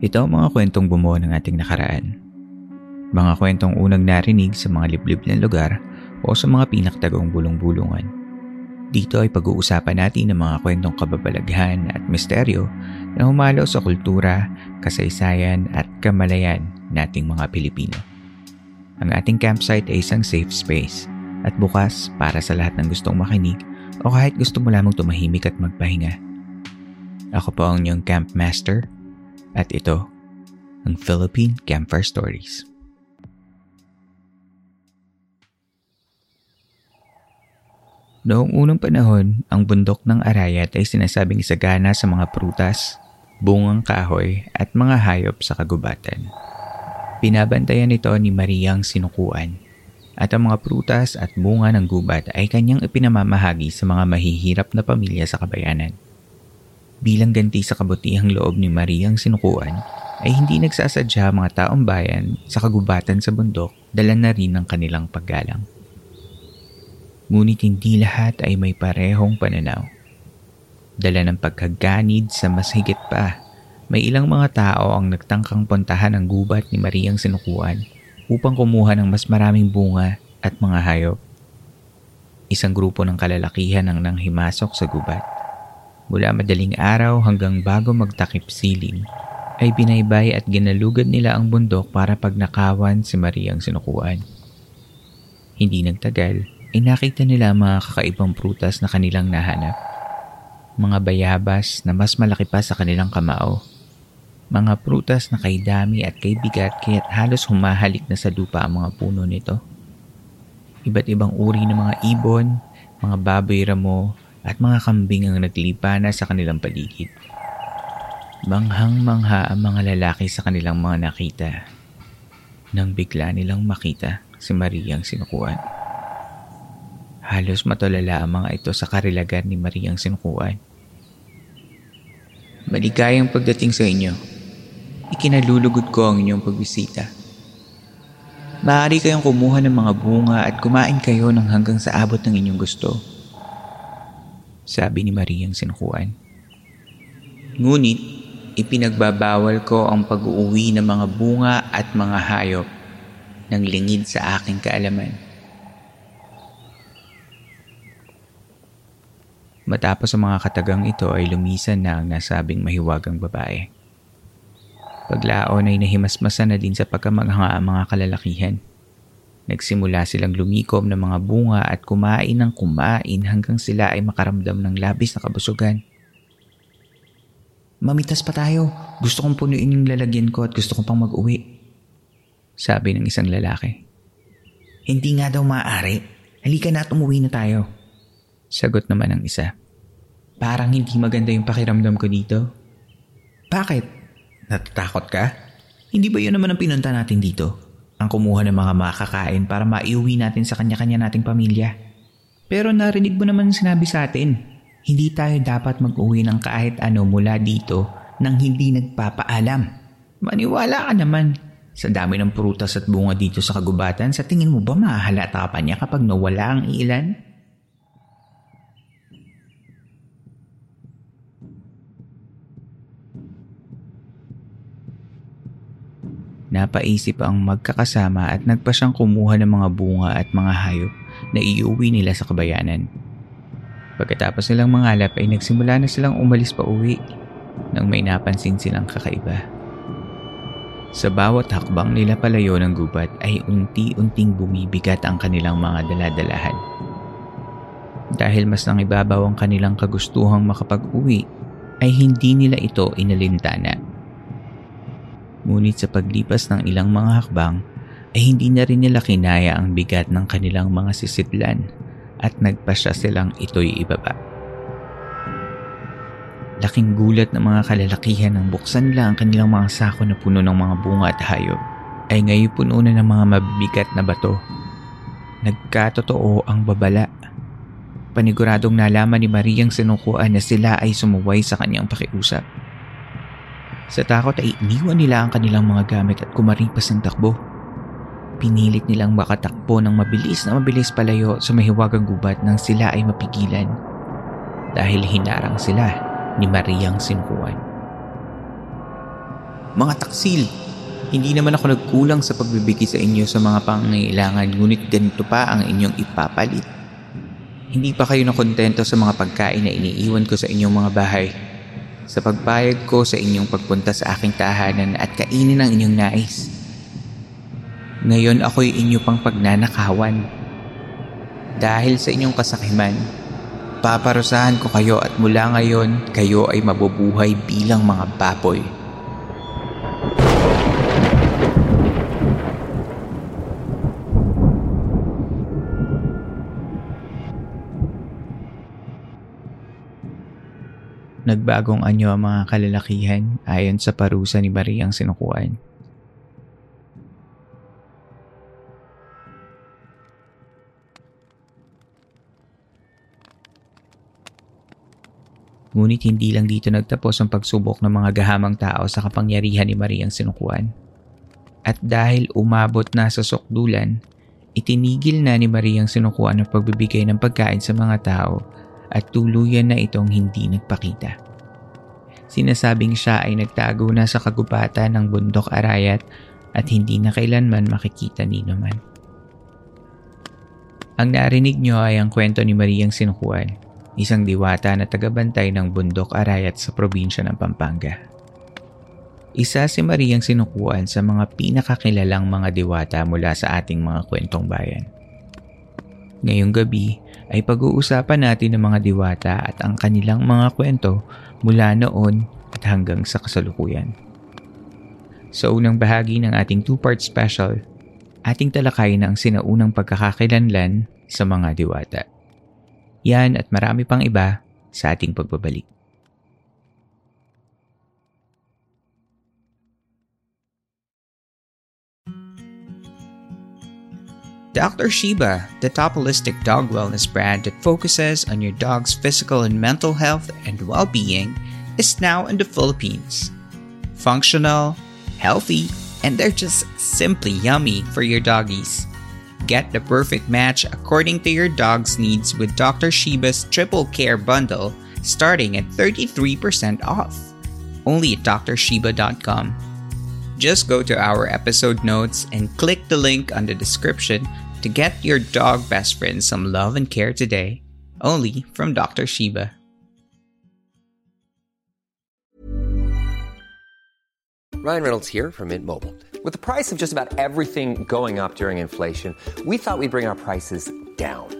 Ito ang mga kwentong bumuo ng ating nakaraan. Mga kwentong unang narinig sa mga liblib ng lugar o sa mga pinaktagong bulong-bulungan. Dito ay pag-uusapan natin ng mga kwentong kababalaghan at misteryo na humalo sa kultura, kasaysayan at kamalayan nating mga Pilipino. Ang ating campsite ay isang safe space at bukas para sa lahat ng gustong makinig o kahit gusto mo lamang tumahimik at magpahinga. Ako po ang inyong camp master at ito ang Philippine Campfire Stories. Noong unang panahon, ang bundok ng Arayat ay sinasabing sagana sa mga prutas, bungang kahoy at mga hayop sa kagubatan. Pinabantayan ito ni Mariang Sinukuan at ang mga prutas at bunga ng gubat ay kanyang ipinamamahagi sa mga mahihirap na pamilya sa kabayanan. Bilang ganti sa kabutihang loob ni Mariang Sinukuan, ay hindi nagsasadya ang mga taong bayan sa kagubatan sa bundok dala na rin ng kanilang paggalang. Ngunit hindi lahat ay may parehong pananaw. Dala ng pagkaganid sa mas higit pa, may ilang mga tao ang nagtangkang puntahan ang gubat ni Mariang Sinukuan upang kumuha ng mas maraming bunga at mga hayop. Isang grupo ng kalalakihan ang nanghimasok sa gubat. Mula madaling araw hanggang bago magtakip silim, ay binaybay at ginalugad nila ang bundok para pagnakawan si Mariang Sinukuan. Hindi nagtagal, ay nakita nila mga kakaibang prutas na kanilang nahanap. Mga bayabas na mas malaki pa sa kanilang kamao. Mga prutas na kay dami at kay bigat kaya't halos humahalik na sa lupa ang mga puno nito. Iba't ibang uri ng mga ibon, mga baboy ramo at mga kambing ang naglipana sa kanilang paligid. Manghang-mangha ang mga lalaki sa kanilang mga nakita. Nang bigla nilang makita si Mariang sinukuan. Halos matulala ang mga ito sa karilagan ni Mariang sinukuan. Maligayang pagdating sa inyo. Ikinalulugod ko ang inyong pagbisita. Maaari kayong kumuha ng mga bunga at kumain kayo ng hanggang sa abot ng inyong gusto. Sabi ni Mariang sinukuan. Ngunit, ipinagbabawal ko ang pag-uwi ng mga bunga at mga hayop ng lingid sa aking kaalaman. Matapos ang mga katagang ito ay lumisan na ang nasabing mahiwagang babae. Paglaon ay nahimasmasan na din sa pagkamangha ang mga kalalakihan. Nagsimula silang lumikom ng mga bunga at kumain ng kumain hanggang sila ay makaramdam ng labis na kabusugan. Mamitas pa tayo. Gusto kong punuin yung lalagyan ko at gusto kong pang mag-uwi. Sabi ng isang lalaki. Hindi nga daw maaari. Halika na at umuwi na tayo. Sagot naman ng isa. Parang hindi maganda yung pakiramdam ko dito. Bakit? Natatakot ka? Hindi ba yun naman ang pinunta natin dito? Ang kumuha ng mga makakain para maiuwi natin sa kanya-kanya nating pamilya. Pero narinig mo naman sinabi sa atin, hindi tayo dapat mag-uwi ng kahit ano mula dito nang hindi nagpapaalam. Maniwala ka naman. Sa dami ng prutas at bunga dito sa kagubatan, sa tingin mo ba mahahalata pa niya kapag nawala ang ilan? Napaisip ang magkakasama at nagpa siyang kumuha ng mga bunga at mga hayop na iuwi nila sa kabayanan. Pagkatapos nilang mangalap ay nagsimula na silang umalis pa uwi nang may napansin silang kakaiba. Sa bawat hakbang nila palayo ng gubat ay unti-unting bumibigat ang kanilang mga daladalahan. Dahil mas nangibabaw ang kanilang kagustuhang makapag-uwi, ay hindi nila ito inalintana. Ngunit sa paglipas ng ilang mga hakbang, ay hindi na rin nila kinaya ang bigat ng kanilang mga sisitlan at nagpasya silang ito'y ibaba. Laking gulat ng mga kalalakihan nang buksan nila ang kanilang mga sako na puno ng mga bunga at hayop ay ngayon puno na ng mga mabibigat na bato. Nagkatotoo ang babala. Paniguradong nalaman ni Mariang sinukuan na sila ay sumuway sa kanyang pakiusap. Sa takot ay iniwan nila ang kanilang mga gamit at kumaripas ng takbo. Pinilit nilang makatakbo ng mabilis na mabilis palayo sa mahiwagang gubat nang sila ay mapigilan. Dahil hinarang sila ni Mariang Sinukuan. Mga taksil, hindi naman ako nagkulang sa pagbibigay sa inyo sa mga pangangailangan ngunit ganito pa ang inyong ipapalit. Hindi pa kayo nakontento sa mga pagkain na iniiwan ko sa inyong mga bahay. Sa pagpayag ko sa inyong pagpunta sa aking tahanan at kainin ang inyong nais. Ngayon ako'y inyo pang pagnanakawan. Dahil sa inyong kasakiman, Paparusahan ko kayo at mula ngayon, kayo ay mabubuhay bilang mga baboy. Nagbagong anyo ang mga kalalakihan ayon sa parusa ni Mariang sinukuan. Ngunit hindi lang dito nagtapos ang pagsubok ng mga gahamang tao sa kapangyarihan ni Mariang Sinukuan. At dahil umabot na sa sukdulan, itinigil na ni Mariang Sinukuan ang pagbibigay ng pagkain sa mga tao at tuluyan na itong hindi nagpakita. Sinasabing siya ay nagtago na sa kagubatan ng bundok arayat at hindi na kailanman makikita ni naman. Ang narinig niyo ay ang kwento ni Mariang Sinukuan isang diwata na tagabantay ng bundok arayat sa probinsya ng Pampanga. Isa si Mariang sinukuan sa mga pinakakilalang mga diwata mula sa ating mga kwentong bayan. Ngayong gabi ay pag-uusapan natin ng mga diwata at ang kanilang mga kwento mula noon at hanggang sa kasalukuyan. Sa unang bahagi ng ating two-part special, ating talakayin ang sinaunang pagkakakilanlan sa mga diwata. Yan at marami pang iba sa ating pagbabalik. Dr. Sheba, the top holistic dog wellness brand that focuses on your dog's physical and mental health and well being, is now in the Philippines. Functional, healthy, and they're just simply yummy for your doggies. Get the perfect match according to your dog's needs with Dr. Sheba's Triple Care Bundle starting at 33% off. Only at drsheba.com. Just go to our episode notes and click the link on the description to get your dog best friend some love and care today. Only from Dr. Sheba. Ryan Reynolds here from Mint Mobile. With the price of just about everything going up during inflation, we thought we'd bring our prices down.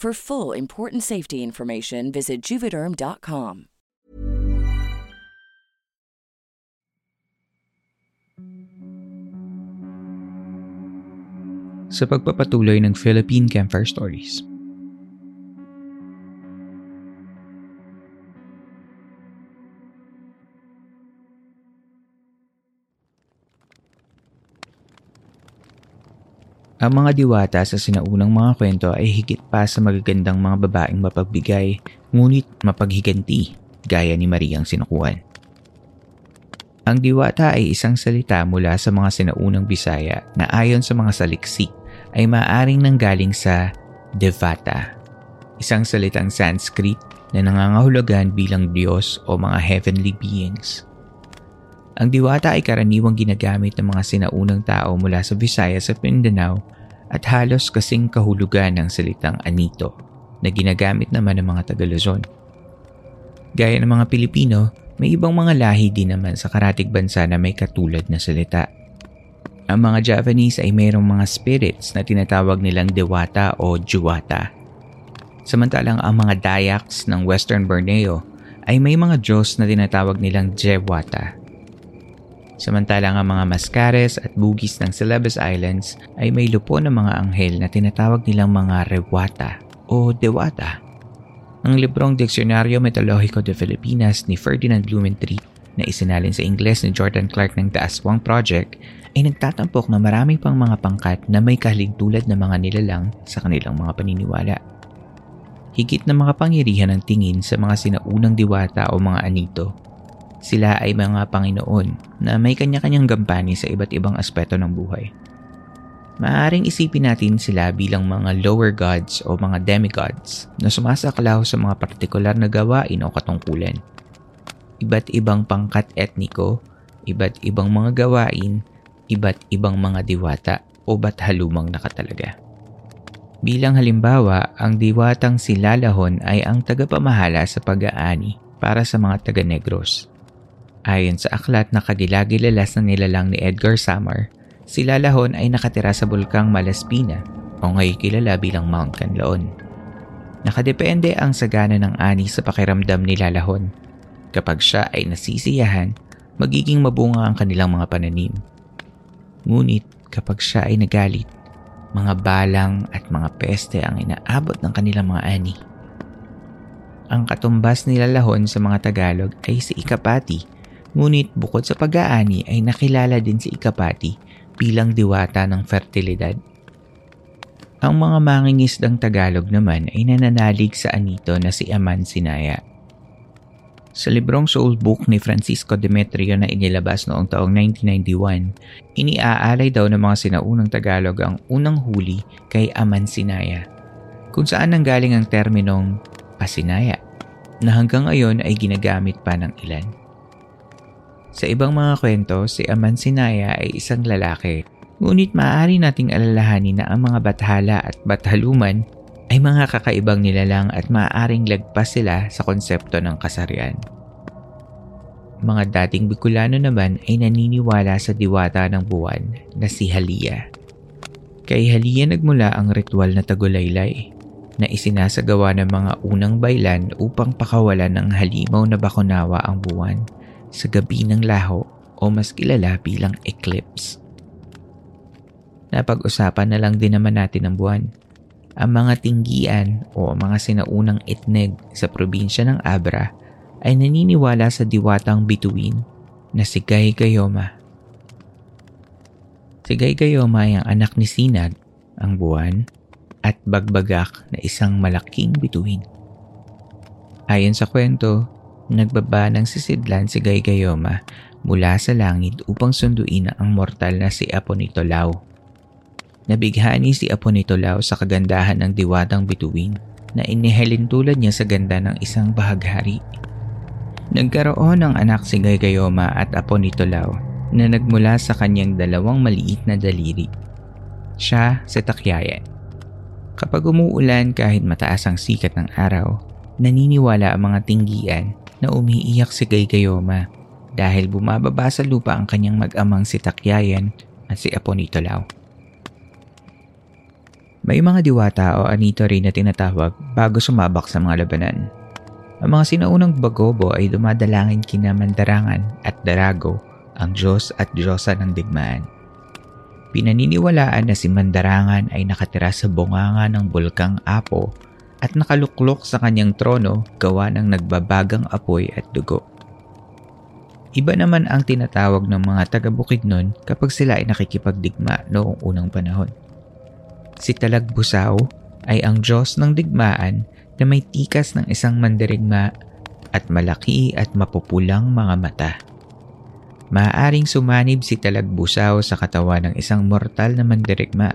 For full important safety information, visit juvederm.com. Sa pagpapatuloy ng Philippine Campfire Stories. Ang mga diwata sa sinaunang mga kwento ay higit pa sa magagandang mga babaeng mapagbigay, ngunit mapaghiganti, gaya ni Mariang sinukuhan. Ang diwata ay isang salita mula sa mga sinaunang Bisaya na ayon sa mga saliksik ay maaring nanggaling sa devata, isang salitang Sanskrit na nangangahulugan bilang Diyos o mga heavenly beings. Ang diwata ay karaniwang ginagamit ng mga sinaunang tao mula sa Visayas at Mindanao at halos kasing kahulugan ng salitang anito na ginagamit naman ng mga taga Luzon. Gaya ng mga Pilipino, may ibang mga lahi din naman sa karatig bansa na may katulad na salita. Ang mga Javanese ay mayroong mga spirits na tinatawag nilang Dewata o Juwata. Samantalang ang mga Dayaks ng Western Borneo ay may mga Diyos na tinatawag nilang Jewata Samantalang ang mga Mascares at Bugis ng Celebes Islands ay may lupo ng mga anghel na tinatawag nilang mga Rewata o Dewata. Ang librong Diksyonaryo Mitologiko de Filipinas ni Ferdinand Blumentritt na isinalin sa Ingles ni Jordan Clark ng The Aswang Project ay nagtatampok na marami pang mga pangkat na may kaligtulad na mga nilalang sa kanilang mga paniniwala. Higit na mga pangyarihan ng tingin sa mga sinaunang diwata o mga anito sila ay mga Panginoon na may kanya-kanyang gampani sa iba't ibang aspeto ng buhay. Maaring isipin natin sila bilang mga lower gods o mga demigods na sumasaklaw sa mga partikular na gawain o katungkulan. Iba't ibang pangkat etniko, iba't ibang mga gawain, iba't ibang mga diwata o bathalumang nakatalaga. Bilang halimbawa, ang diwatang si Lalahon ay ang tagapamahala sa pag-aani para sa mga taga-negros Ayon sa aklat na kagilagilalas na nilalang ni Edgar Samar, si Lalahon ay nakatira sa bulkang Malaspina o ngayon kilala bilang Mount Canlaon. Nakadepende ang sagana ng ani sa pakiramdam ni Lalahon. Kapag siya ay nasisiyahan, magiging mabunga ang kanilang mga pananim. Ngunit kapag siya ay nagalit, mga balang at mga peste ang inaabot ng kanilang mga ani. Ang katumbas ni Lalahon sa mga Tagalog ay si Ikapati Ngunit bukod sa pag-aani ay nakilala din si Ikapati bilang diwata ng fertilidad. Ang mga mangingisdang Tagalog naman ay nananalig sa anito na si Aman Sinaya. Sa librong soul book ni Francisco Demetrio na inilabas noong taong 1991, iniaalay daw ng mga sinaunang Tagalog ang unang huli kay Aman Sinaya, kung saan nanggaling ang terminong pasinaya na hanggang ngayon ay ginagamit pa ng ilan. Sa ibang mga kwento, si Aman Sinaya ay isang lalaki. Ngunit maaari nating alalahanin na ang mga bathala at bathaluman ay mga kakaibang nilalang at maaaring lagpas sila sa konsepto ng kasarian. Mga dating Bicolano naman ay naniniwala sa diwata ng buwan na si Halia. Kay Halia nagmula ang ritual na tagulaylay na isinasagawa ng mga unang baylan upang pakawalan ng halimaw na bakunawa ang buwan sa gabi ng laho o mas kilala bilang eclipse. Napag-usapan na lang din naman natin ang buwan. Ang mga tinggian o mga sinaunang etneg sa probinsya ng Abra ay naniniwala sa diwatang bituin na si Gay Gayoma. Si Gay Gayoma ay ang anak ni Sinag, ang buwan, at Bagbagak na isang malaking bituin. Ayon sa kwento, nagbaba ng sisidlan si Gaygayoma mula sa langit upang sunduin ang mortal na si Aponitolao. Nabighani si Aponitolao sa kagandahan ng diwatang bituin na inihalin tulad niya sa ganda ng isang bahaghari. Nagkaroon ng anak si Gaygayoma at apo ni Tulaw na nagmula sa kanyang dalawang maliit na daliri. Siya si Takyayan. Kapag umuulan kahit mataas ang sikat ng araw, naniniwala ang mga tinggian na umiiyak si Gaygayoma dahil bumababa sa lupa ang kanyang mag-amang si Takyayan at si Apo ni Tulaw. May mga diwata o anito rin na tinatawag bago sumabak sa mga labanan. Ang mga sinaunang bagobo ay dumadalangin kina Mandarangan at Darago, ang Diyos at Diyosa ng digmaan. Pinaniniwalaan na si Mandarangan ay nakatira sa bunganga ng bulkang Apo at nakaluklok sa kanyang trono gawa ng nagbabagang apoy at dugo. Iba naman ang tinatawag ng mga taga-bukid nun kapag sila ay nakikipagdigma noong unang panahon. Si Talagbusaw ay ang Diyos ng digmaan na may tikas ng isang mandirigma at malaki at mapupulang mga mata. Maaaring sumanib si Talagbusaw sa katawan ng isang mortal na mandirigma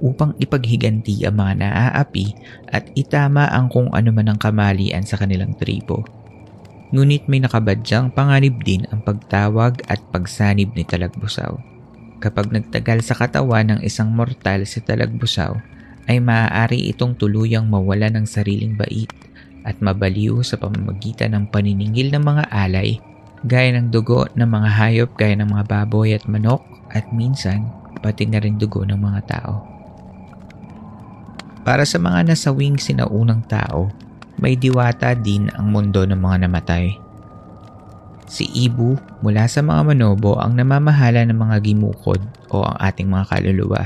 upang ipaghiganti ang mga naaapi at itama ang kung ano man ang kamalian sa kanilang tribo. Ngunit may nakabadyang panganib din ang pagtawag at pagsanib ni Talagbusaw. Kapag nagtagal sa katawan ng isang mortal si Talagbusaw, ay maaari itong tuluyang mawala ng sariling bait at mabaliw sa pamamagitan ng paniningil ng mga alay gaya ng dugo ng mga hayop gaya ng mga baboy at manok at minsan pati na rin dugo ng mga tao. Para sa mga nasawing sinaunang tao, may diwata din ang mundo ng mga namatay. Si Ibu mula sa mga manobo ang namamahala ng mga gimukod o ang ating mga kaluluwa.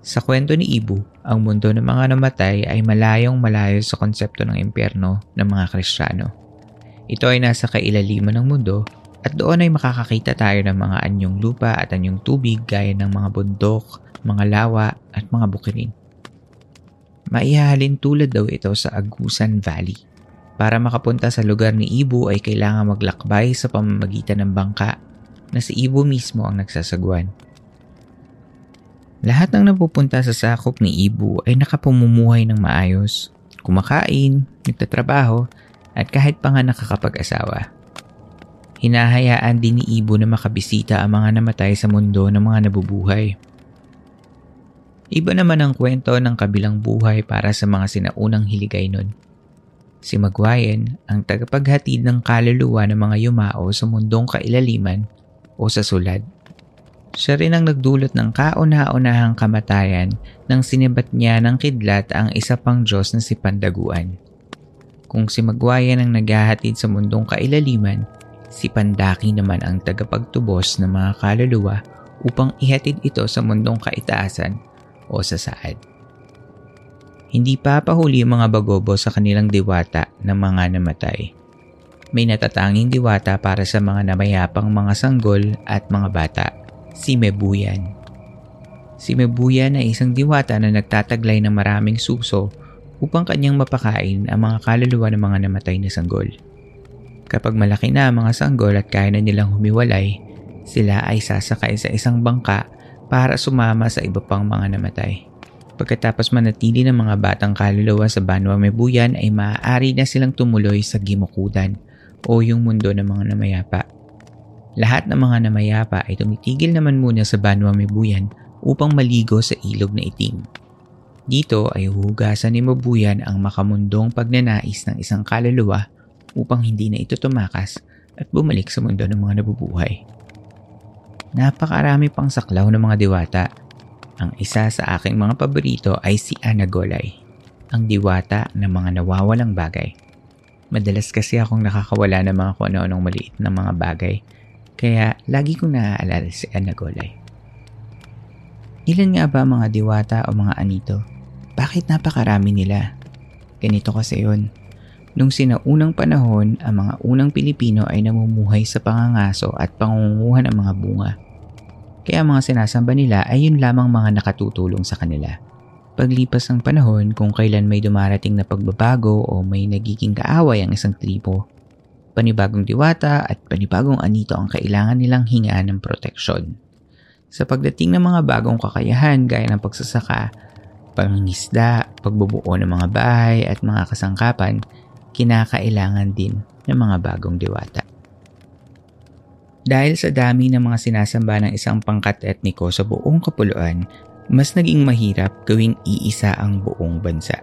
Sa kwento ni Ibu, ang mundo ng mga namatay ay malayong malayo sa konsepto ng impyerno ng mga Kristiyano. Ito ay nasa kailaliman ng mundo at doon ay makakakita tayo ng mga anyong lupa at anyong tubig gaya ng mga bundok, mga lawa at mga bukirin. Maihahalin tulad daw ito sa Agusan Valley. Para makapunta sa lugar ni Ibu ay kailangan maglakbay sa pamamagitan ng bangka na si Ibu mismo ang nagsasagwan. Lahat ng napupunta sa sakop ni Ibu ay nakapumumuhay ng maayos, kumakain, nagtatrabaho, at kahit pa nga nakakapag-asawa. Hinahayaan din ni Ibu na makabisita ang mga namatay sa mundo ng mga nabubuhay. Iba naman ang kwento ng kabilang buhay para sa mga sinaunang hiligay nun. Si Magwayen ang tagapaghatid ng kaluluwa ng mga yumao sa mundong kailaliman o sa sulad. Siya rin ang nagdulot ng kauna-unahang kamatayan nang sinibat niya ng kidlat ang isa pang Diyos na si Pandaguan. Kung si Magwayan ang naghahatid sa mundong kailaliman, si Pandaki naman ang tagapagtubos ng mga kaluluwa upang ihatid ito sa mundong kaitaasan o sa saad. Hindi pa pahuli ang mga bagobo sa kanilang diwata ng mga namatay. May natatanging diwata para sa mga namayapang mga sanggol at mga bata si Mebuyan. Si Mebuyan ay isang diwata na nagtataglay ng maraming suso upang kanyang mapakain ang mga kaluluwa ng mga namatay na sanggol. Kapag malaki na ang mga sanggol at kaya na nilang humiwalay, sila ay sasakay sa isang bangka para sumama sa iba pang mga namatay. Pagkatapos manatili ng mga batang kaluluwa sa Banwa Mebuyan ay maaari na silang tumuloy sa Gimukudan o yung mundo ng mga namayapa. Lahat ng mga namayapa ay tumitigil naman muna sa Banwa Mebuyan upang maligo sa ilog na itim. Dito ay huhugasan ni Mabuyan ang makamundong pagnanais ng isang kaluluwa upang hindi na ito tumakas at bumalik sa mundo ng mga nabubuhay. Napakarami pang saklaw ng mga diwata. Ang isa sa aking mga paborito ay si Anagolay, ang diwata ng mga nawawalang bagay. Madalas kasi akong nakakawala ng mga kung ano-anong maliit na mga bagay kaya lagi kong naaalala si Anagolay. Ilan nga ba mga diwata o mga anito? Bakit napakarami nila? Ganito kasi yun. Nung sinaunang panahon, ang mga unang Pilipino ay namumuhay sa pangangaso at pangunguha ng mga bunga. Kaya mga sinasamba nila ay yun lamang mga nakatutulong sa kanila. Paglipas ng panahon, kung kailan may dumarating na pagbabago o may nagiging kaaway ang isang tribo, panibagong diwata at panibagong anito ang kailangan nilang hingaan ng proteksyon. Sa pagdating ng mga bagong kakayahan gaya ng pagsasaka, pangingisda, pagbubuo ng mga bahay at mga kasangkapan, kinakailangan din ng mga bagong diwata. Dahil sa dami ng mga sinasamba ng isang pangkat etniko sa buong kapuluan, mas naging mahirap gawing iisa ang buong bansa.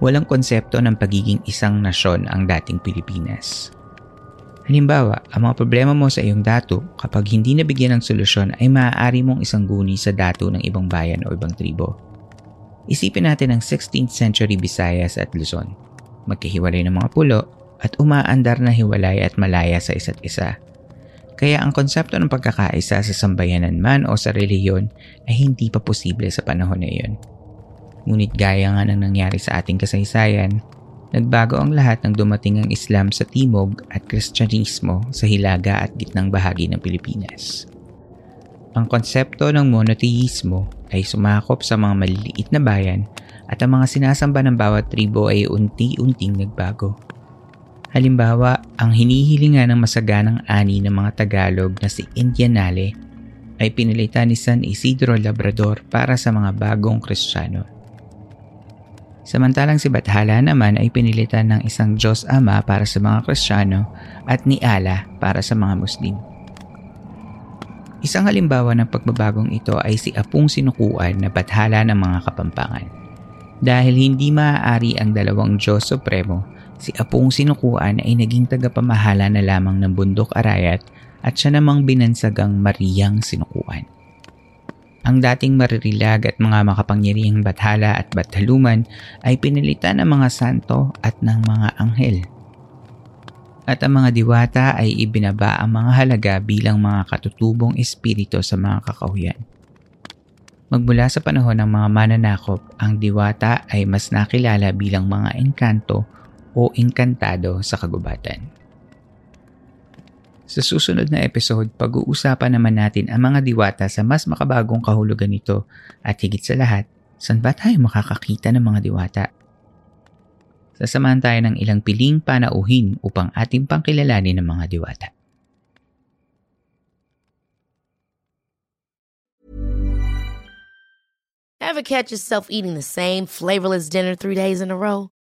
Walang konsepto ng pagiging isang nasyon ang dating Pilipinas. Halimbawa, ang mga problema mo sa iyong datu kapag hindi nabigyan ng solusyon ay maaari mong isang guni sa datu ng ibang bayan o ibang tribo. Isipin natin ang 16th century Visayas at Luzon. Magkahiwalay ng mga pulo at umaandar na hiwalay at malaya sa isa't isa. Kaya ang konsepto ng pagkakaisa sa sambayanan man o sa reliyon ay hindi pa posible sa panahon na iyon. Ngunit gaya nga ng nangyari sa ating kasaysayan, nagbago ang lahat ng dumating ang Islam sa Timog at Kristyanismo sa hilaga at gitnang bahagi ng Pilipinas. Ang konsepto ng monotheismo ay sumakop sa mga maliliit na bayan at ang mga sinasamba ng bawat tribo ay unti-unting nagbago. Halimbawa, ang hinihilingan ng masaganang ani ng mga Tagalog na si Indianale ay pinilitan ni San Isidro Labrador para sa mga bagong Kristiyano. Samantalang si Bathala naman ay pinilitan ng isang Diyos Ama para sa mga Kristiyano at ni Allah para sa mga Muslim. Isang halimbawa ng pagbabagong ito ay si Apong Sinukuan na Bathala ng mga Kapampangan. Dahil hindi maaari ang dalawang Diyos Supremo si Apong sinukuan ay naging tagapamahala na lamang ng bundok Arayat at siya namang binansagang Mariyang sinukuan. Ang dating maririlag at mga makapangyarihang bathala at bathaluman ay pinilitan ng mga santo at ng mga anghel. At ang mga diwata ay ibinaba ang mga halaga bilang mga katutubong espiritu sa mga kakahuyan. Magmula sa panahon ng mga mananakop, ang diwata ay mas nakilala bilang mga engkanto o inkantado sa kagubatan. Sa susunod na episode, pag-uusapan naman natin ang mga diwata sa mas makabagong kahulugan nito at higit sa lahat, saan ba tayo makakakita ng mga diwata? Sasamahan tayo ng ilang piling panauhin upang ating pangkilalanin ng mga diwata. Ever catch yourself eating the same flavorless dinner three days in a row?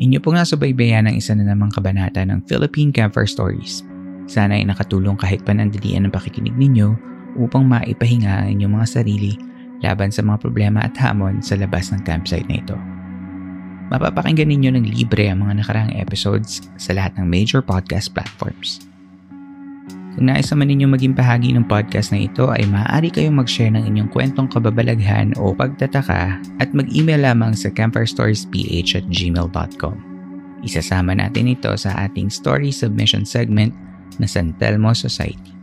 Inyo po nga subaybayan ang isa na namang kabanata ng Philippine Campfire Stories. Sana ay nakatulong kahit panandalian ng pakikinig ninyo upang maipahinga ang inyong mga sarili laban sa mga problema at hamon sa labas ng campsite na ito. Mapapakinggan ninyo ng libre ang mga nakaraang episodes sa lahat ng major podcast platforms. Kung nais naman ninyo maging bahagi ng podcast na ito ay maaari kayong mag-share ng inyong kwentong kababalaghan o pagtataka at mag-email lamang sa campfirestoriesph at gmail.com. Isasama natin ito sa ating story submission segment na San Telmo Society.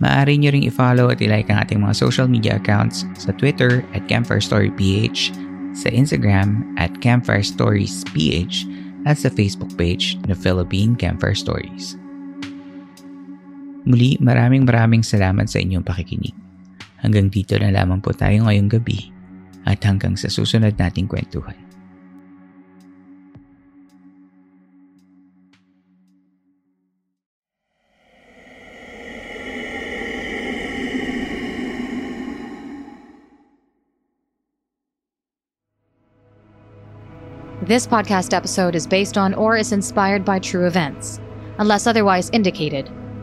Maaari nyo ring i-follow at i-like ang ating mga social media accounts sa Twitter at CampfireStoryPH, sa Instagram at CampfireStoriesPH at sa Facebook page na Philippine Campfire Stories. Muli maraming maraming salamat sa inyong pakikinig. Hanggang dito na lamang po tayo ngayong gabi at hanggang sa susunod nating kwentuhan. This podcast episode is based on or is inspired by true events. Unless otherwise indicated,